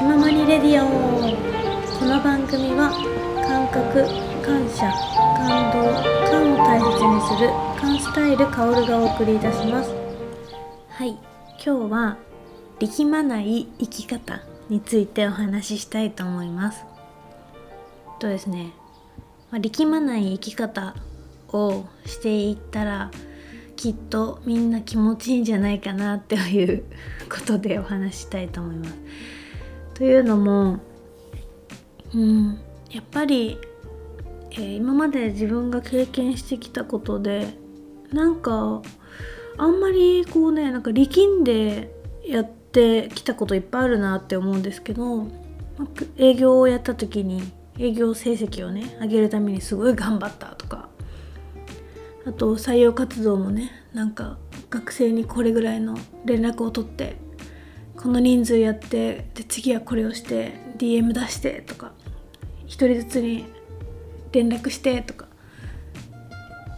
気ままにレディオ。この番組は感覚感謝感動感を大切にする感スタイルカオルがお送りいたします。はい今日は力まない生き方についてお話ししたいと思います。とですね、まあ、力まない生き方をしていったらきっとみんな気持ちいいんじゃないかなっていうことでお話したいと思います。というのも、うん、やっぱり、えー、今まで自分が経験してきたことでなんかあんまりこうねなんか力んでやってきたこといっぱいあるなって思うんですけど営業をやった時に営業成績をね上げるためにすごい頑張ったとかあと採用活動もねなんか学生にこれぐらいの連絡を取ってこの人数やってで次はこれをして DM 出してとか1人ずつに連絡してとか。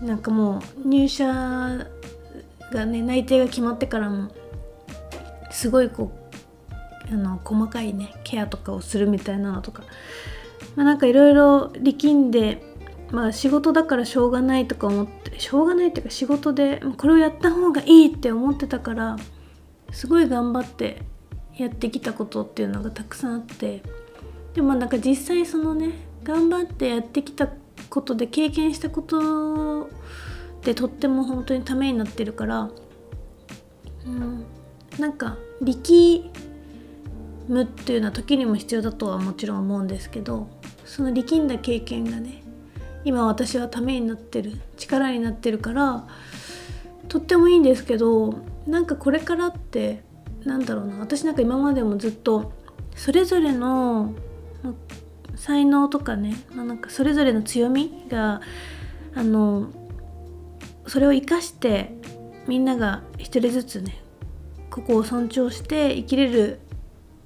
なんかもう入社がね内定が決まってからもすごいこうあの細かいねケアとかをするみたいなのとか、まあ、なんかいろいろ力んでまあ仕事だからしょうがないとか思ってしょうがないっていうか仕事でこれをやった方がいいって思ってたからすごい頑張ってやってきたことっていうのがたくさんあってでもなんか実際そのね頑張ってやってきたことで経験したことでとっても本当にためになってるから、うん、なんか力むっていうのは時にも必要だとはもちろん思うんですけどその力んだ経験がね今私はためになってる力になってるからとってもいいんですけどなんかこれからってなんだろうな。私なんか今までもずっとそれぞれの才能とかね、まあ、なんかそれぞれの強みがあのそれを生かしてみんなが一人ずつねここを尊重して生きれる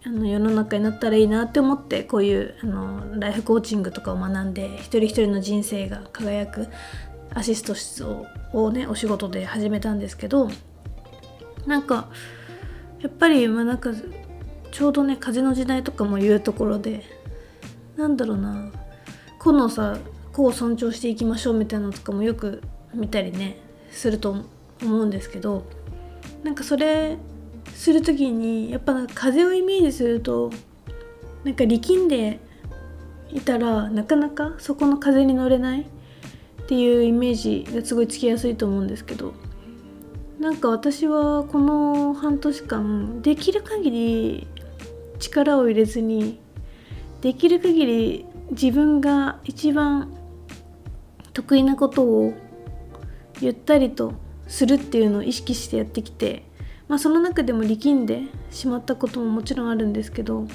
あの世の中になったらいいなって思ってこういうあのライフコーチングとかを学んで一人一人の人生が輝くアシスト室をねお仕事で始めたんですけどなんかやっぱりまあなんかちょうどね風の時代とかも言うところでなんだろうな個のさ個を尊重していきましょうみたいなのとかもよく見たりねすると思うんですけどなんかそれする時にやっぱなんか風をイメージするとなんか力んでいたらなかなかそこの風に乗れないっていうイメージがすごいつきやすいと思うんですけどなんか私はこの半年間できる限り力を入れずにできる限り自分が一番得意なことをゆったりとするっていうのを意識してやってきてまあその中でも力んでしまったことももちろんあるんですけど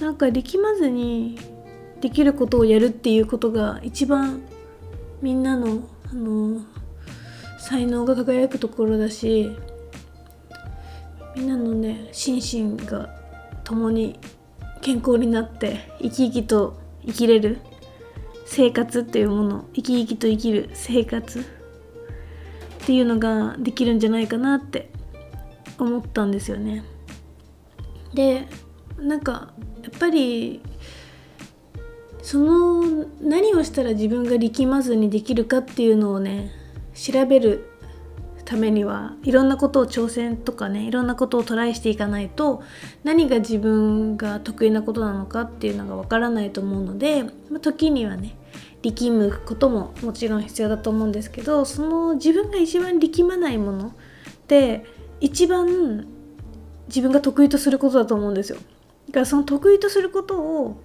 なんか力まずにできることをやるっていうことが一番みんなのあの才能が輝くところだしみんなのね心身が共に健康になって生き生きと生きれる生活っていうもの生き生きと生きる生活っていうのができるんじゃないかなって思ったんですよね。でなんかやっぱりその何をしたら自分が力まずにできるかっていうのをね調べるためにはいろんなことを挑戦とかねいろんなことをトライしていかないと何が自分が得意なことなのかっていうのがわからないと思うので、ま、時にはね力むことももちろん必要だと思うんですけどその自分が一番力まないものって一番自分が得意とすることだと思うんですよ。だからその得意とすることを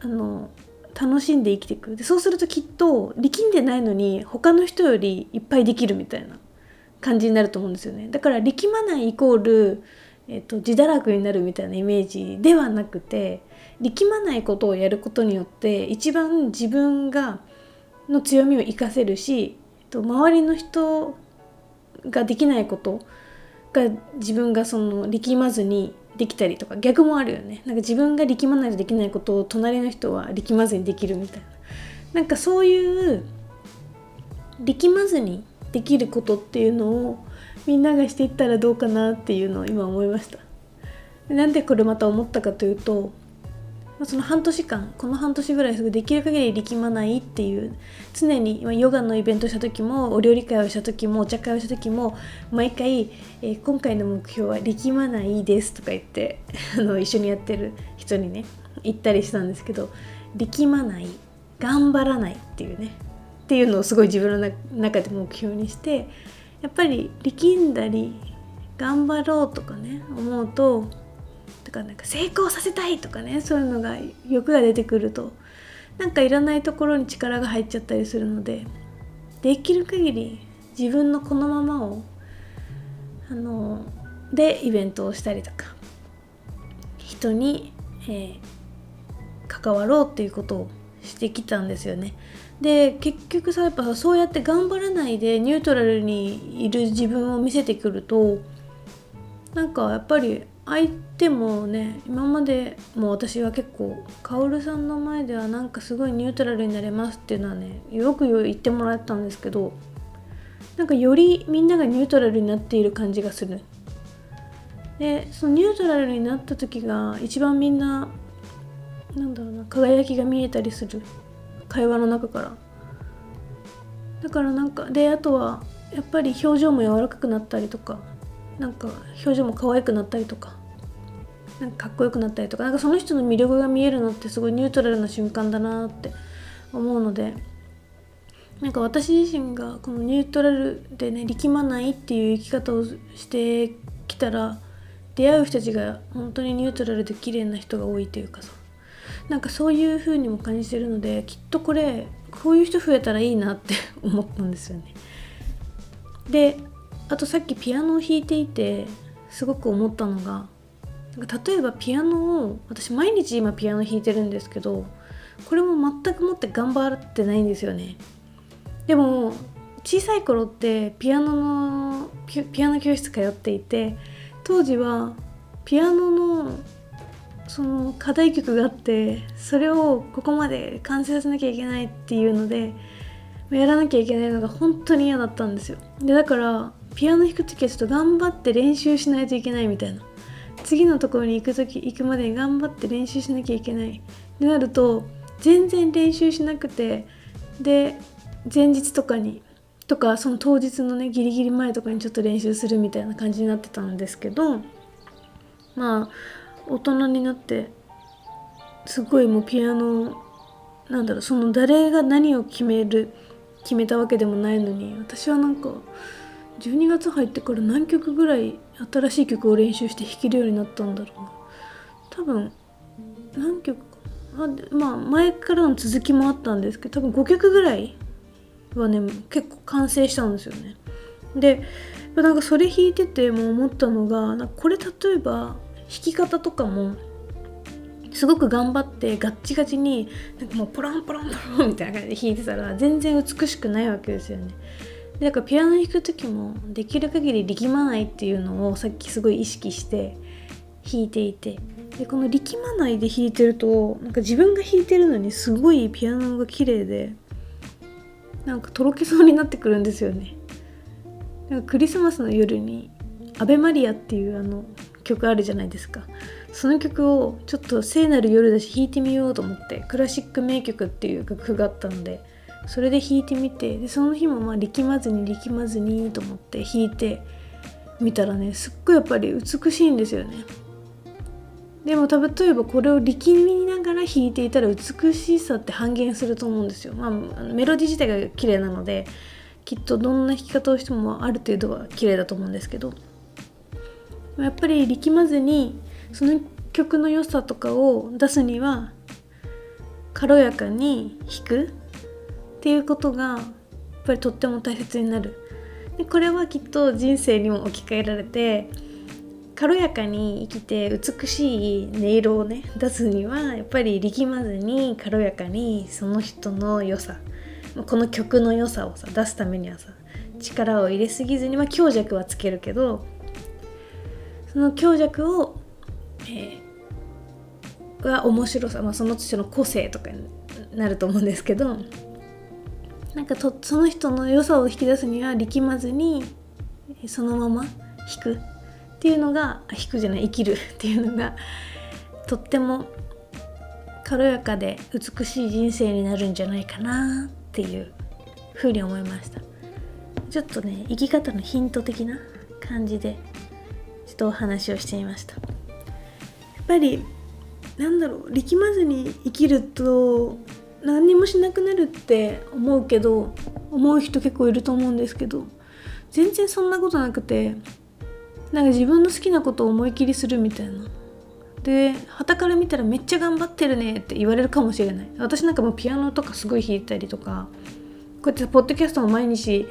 あの楽しんで生きていく。でそうするときっと力んでないのに他の人よりいっぱいできるみたいな感じになると思うんですよね。だから力まないイコール、えーと、自堕落になるみたいなイメージではなくて力まないことをやることによって一番自分がの強みを生かせるし、えーと、周りの人ができないことが自分がその力まずにできたりとか逆もあるよね。なんか自分が力まないとできないことを隣の人は力まずにできるみたいな。なんかそういう力まずにできることっていうのをみんながしていったらどうかなっていうのを今思いました。なんでこれまた思ったかというとその半年間この半年ぐらいすぐできる限り力まないっていう常にヨガのイベントした時もお料理会をした時もお茶会をした時も毎回、えー、今回の目標は力まないですとか言って あの一緒にやってる人にね言ったりしたんですけど力まない頑張らないっていうねっていうのをすごい自分の中で目標にしてやっぱり力んだり頑張ろうとかね思うととかなんか成功させたいとかねそういうのが欲が出てくるとなんかいらないところに力が入っちゃったりするのでできる限り自分のこのままをあのでイベントをしたりとか人に、えー、関わろうっていうことをしてきたんですよね。で結局さやっぱそうやって頑張らないでニュートラルにいる自分を見せてくるとなんかやっぱり相手もね今までも私は結構薫さんの前ではなんかすごいニュートラルになれますっていうのはねよく言ってもらったんですけどなんかよりみんながニュートラルになっている感じがする。でそのニュートラルになった時が一番みんななんだろうな輝きが見えたりする。会話の中から。だからなんかであとはやっぱり表情も柔らかくなったりとか。なんか表情も可愛くなったりとか。なんかかっこよくなったりとか。なんかその人の魅力が見えるのってすごいニュートラルな瞬間だなって思うので。なんか私自身がこのニュートラルでね力まないっていう生き方をしてきたら出会う人たちが本当にニュートラルで綺麗な人が多いというかさ。なんかそういう風にも感じてるのできっとこれこういう人増えたらいいなって思ったんですよね。であとさっきピアノを弾いていてすごく思ったのがなんか例えばピアノを私毎日今ピアノ弾いてるんですけどこれも全くもって頑張ってないんですよね。でも小さい頃ってピアノのピアノ教室通っていて当時はピアノのその課題曲があってそれをここまで完成させなきゃいけないっていうのでやらなきゃいけないのが本当に嫌だったんですよ。でだからピアノ弾く時はちょっと頑張って練習しないといけないみたいな。次のところに行く時行くまでに頑張って練習しなきゃいけない。ってなると全然練習しなくてで前日とかにとかその当日のねギリギリ前とかにちょっと練習するみたいな感じになってたんですけどまあ大人になってすごいもうピアノなんだろうその誰が何を決める決めたわけでもないのに私はなんか12月入ってから何曲ぐらい新しい曲を練習して弾けるようになったんだろうな。多分何曲か。あまあ前からの続きもあったんですけど多分5曲ぐらいはね結構完成したんですよね。でなんかそれ弾いてても思ったのがなんかこれ例えば弾き方とかもすごく頑張ってガッチガチになんかもうポランポランポランみたいな感じで弾いてたら全然美しくないわけですよね。でだからピアノ弾く時もできる限り力まないっていうのをさっきすごい意識して弾いていて。でこの力まないで弾いてるとなんか自分が弾いてるのにすごいピアノが綺麗でなんかとろけそうになってくるんですよね。なんかクリスマスの夜に「アベマリア」っていうあの曲あるじゃないですか。その曲をちょっと聖なる夜だし弾いてみようと思ってクラシック名曲っていう楽譜があったのでそれで弾いてみてでその日もまあ力まずに力まずにと思って弾いてみたらねすっごいやっぱり美しいんですよね。でも例えばこれを力みながら弾いていたら美しさって半減すると思うんですよ。まあメロディ自体が綺麗なのできっとどんな弾き方をしてもある程度は綺麗だと思うんですけど。やっぱり力まずにその曲の良さとかを出すには軽やかに弾くっていうことがやっぱりとっても大切になる。でこれはきっと人生にも置き換えられて軽やかに生きて美しい音色をね出すにはやっぱり力まずに軽やかにその人の良さこの曲の良さをさ出すためにはさ力を入れすぎずに、まあ、強弱はつけるけどその強弱を、えー、が面白さ、まあ、その人の個性とかになると思うんですけどなんかとその人の良さを引き出すには力まずにそのまま弾く。っていうのが引くじゃない生きる。っていうのがとっても軽やかで美しい人生になるんじゃないかなっていうふうに思いました。ちょっとね生き方のヒント的な感じでちょっとお話をしてみました。やっぱりなんだろう力まずに生きると何にもしなくなるって思うけど思う人結構いると思うんですけど全然そんなことなくてなんか自分の好きなことを思い切りするみたいな。で旗から見たらめっちゃ頑張ってるねって言われるかもしれない。私なんかもうピアノとかすごい弾いたりとかこうやってポッドキャストも毎日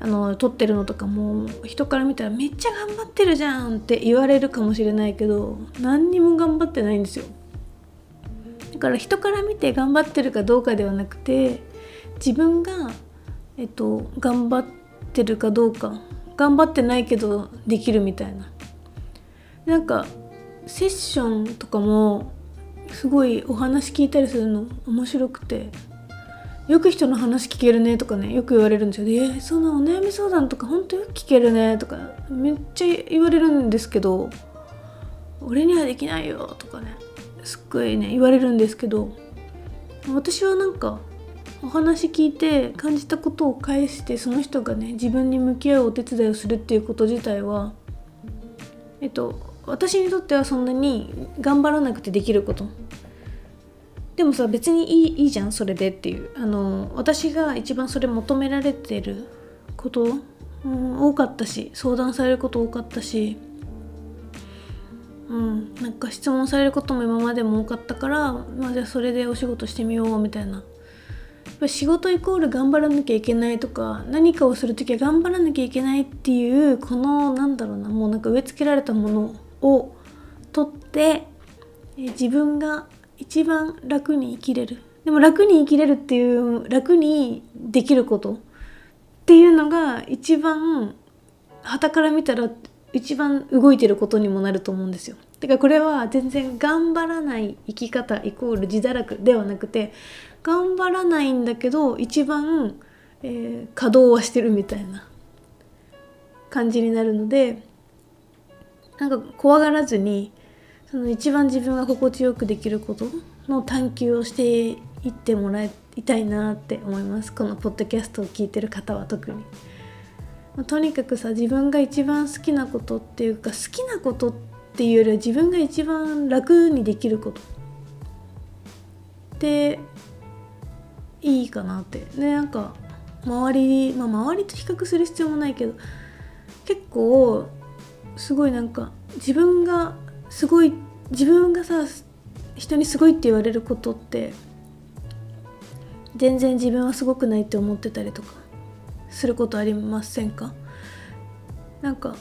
あの撮ってるのとかも人から見たらめっちゃ頑張ってるじゃんって言われるかもしれないけど何にも頑張ってないんですよ。だから人から見て頑張ってるかどうかではなくて自分がえっと頑張ってるかどうか頑張ってないけどできるみたいな。なんかセッションとかもすごいお話聞いたりするの面白くて。よく人の話聞けるねとかねよく言われるんですよ。えー、そんなお悩み相談とか本当よく聞けるねとかめっちゃ言われるんですけど俺にはできないよとかね。すっごいね言われるんですけど私はなんかお話聞いて感じたことを返してその人がね自分に向き合うお手伝いをするっていうこと自体はえっと私にとってはそんなに頑張らなくてできること。でもさ別にいいいいじゃんそれでっていう。あの私が一番それ求められてること、うん、多かったし相談されること多かったしうん。なんか質問されることも今までも多かったからまあじゃあそれでお仕事してみようみたいな。仕事イコール頑張らなきゃいけないとか何かをする時は頑張らなきゃいけないっていうこのなんだろうなもうなんか植え付けられたものを取って自分が一番楽に生きれる。でも楽に生きれるっていう楽にできることっていうのが一番旗から見たら一番動いてることにもなると思うんですよ。だからこれは全然頑張らない生き方イコール自堕落ではなくて頑張らないんだけど一番、えー、稼働はしてるみたいな感じになるのでなんか怖がらずにその一番自分が心地よくできることの探求をしていってもらいたいなって思いますこのポッドキャストを聞いてる方は特に。とにかくさ自分が一番好きなことっていうか好きなことっていうよりは自分が一番楽にできること。っていいかなって。でなんか周りまあ周りと比較する必要もないけど結構すごいなんか自分がすごい自分がさ人にすごいって言われることって全然自分はすごくないって思ってたりとか。することありませんか？なんか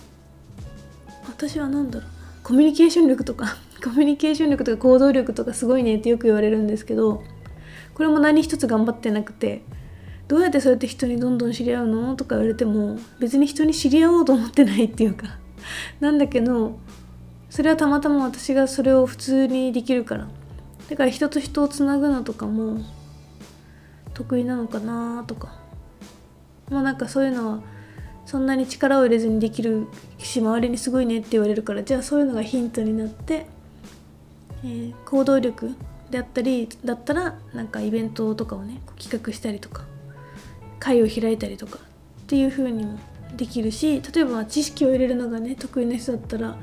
私は何だろうコミュニケーション力とか コミュニケーション力とか行動力とかすごいねってよく言われるんですけどこれも何一つ頑張ってなくてどうやってそうやって人にどんどん知り合うの？とか言われても別に人に知り合おうと思ってないっていうか。なんだけどそれはたまたま私がそれを普通にできるから。だから人と人をつなぐのとかも得意なのかなとか。もうなんかそういうのはそんなに力を入れずにできるし周りにすごいねって言われるからじゃあそういうのがヒントになって、えー、行動力であったりだったらなんかイベントとかをね企画したりとか会を開いたりとかっていう風にもできるし例えば知識を入れるのがね得意な人だったら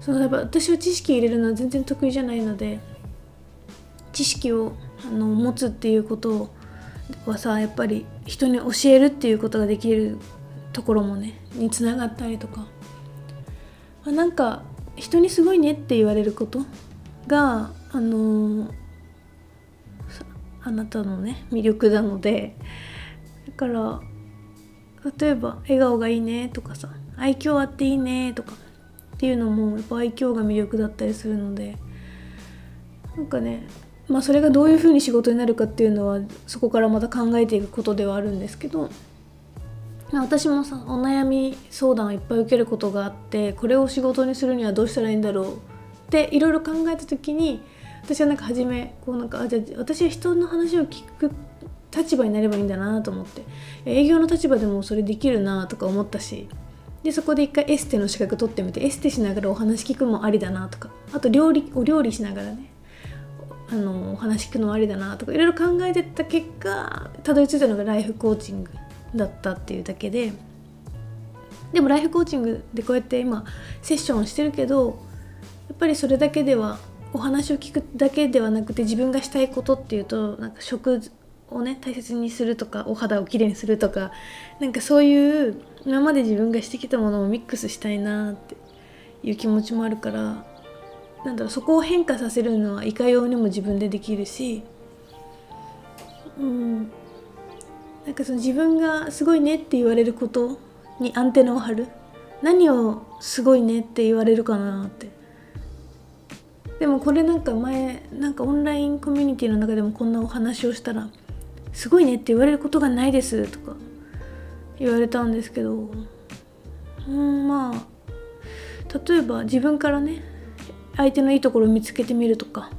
そのやっぱ私は知識入れるのは全然得意じゃないので知識をあの持つっていうことをはさやっぱり人に教えるっていうことができるところもねにつながったりとか、まあ、なんか人にすごいねって言われることがあのあなたのね魅力なのでだから例えば笑顔がいいねとかさ愛嬌あっていいねとかっていうのもやっぱ愛嬌が魅力だったりするのでなんかねまあそれがどういうふうに仕事になるかっていうのはそこからまた考えていくことではあるんですけど私もさお悩み相談をいっぱい受けることがあってこれを仕事にするにはどうしたらいいんだろうっていろいろ考えた時に私はなんか初めこうなんかあじゃあ私は人の話を聞く立場になればいいんだなと思って営業の立場でもそれできるなとか思ったしでそこで一回エステの資格取ってみてエステしながらお話聞くもありだなとかあと料理お料理しながらねあのお話聞くのありだなとかいろいろ考えてた結果たどり着いたのがライフコーチングだったっていうだけででもライフコーチングでこうやって今セッションしてるけどやっぱりそれだけではお話を聞くだけではなくて自分がしたいことっていうとなんか食をね大切にするとかお肌をきれいにするとかなんかそういう今まで自分がしてきたものをミックスしたいなっていう気持ちもあるからなんだろうそこを変化させるのはいかようにも自分でできるしうん。なんかその自分がすごいねって言われることにアンテナを張る。何をすごいねって言われるかなって。でもこれなんか前なんかオンラインコミュニティの中でもこんなお話をしたら「すごいね」って言われることがないですとか言われたんですけどうんまあ例えば自分からね相手のいいところを見つけてみるとか。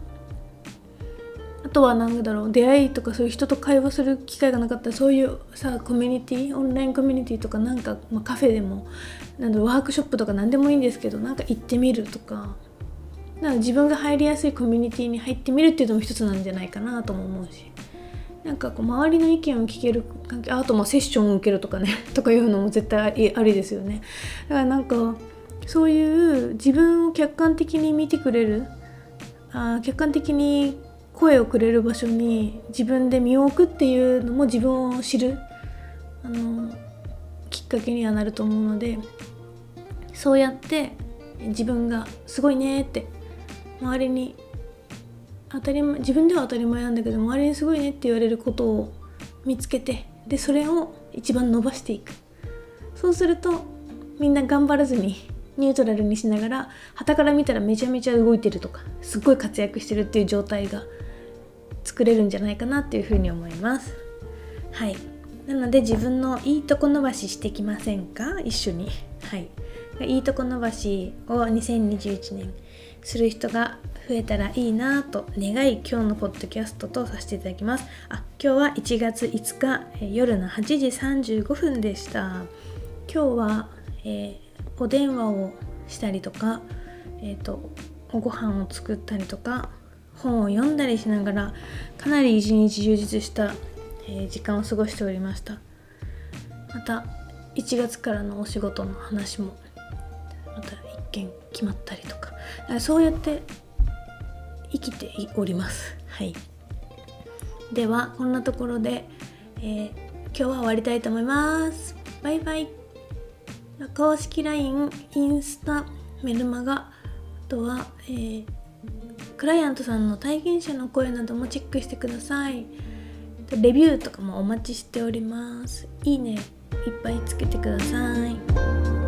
あとは何だろう出会いとかそういう人と会話する機会がなかったらそういうさコミュニティオンラインコミュニティとかなんか、まあ、カフェでもなんだろうワークショップとか何でもいいんですけどなんか行ってみるとか。だか自分が入りやすいコミュニティに入ってみるっていうのも一つなんじゃないかなとも思うし。なんかこう周りの意見を聞ける関係あとまあセッションを受けるとかねとかいうのも絶対ありですよね。だからなんかそういう自分を客観的に見てくれるあ客観的に声をくれる場所に自分で身を置くっていうのも自分を知るあのきっかけにはなると思うのでそうやって自分がすごいねって周りに当たり前自分では当たり前なんだけど周りにすごいねって言われることを見つけてでそれを一番伸ばしていく。そうするとみんな頑張らずにニュートラルにしながら旗から見たらめちゃめちゃ動いてるとかすっごい活躍してるっていう状態が作れるんじゃないかなっていうふうに思います。はい。なので自分のいいとこ伸ばししてきませんか？一緒に。はい。いいとこ伸ばしを2021年する人が増えたらいいなと願い今日のポッドキャストとさせていただきます。あ今日は1月5日夜の8時35分でした。今日は、えー、お電話をしたりとかえ、ー、とご飯を作ったりとか本を読んだりしながらかなり一日充実した、えー、時間を過ごしておりました。また1月からのお仕事の話もまた一件決まったりとか。そうやって生きております。はい。ではこんなところで、えー、今日は終わりたいと思います。バイバイ。公式 LINE インスタメルマガあとは、えークライアントさんの体験者の声などもチェックしてください。レビューとかもお待ちしております。いいねいっぱいつけてください。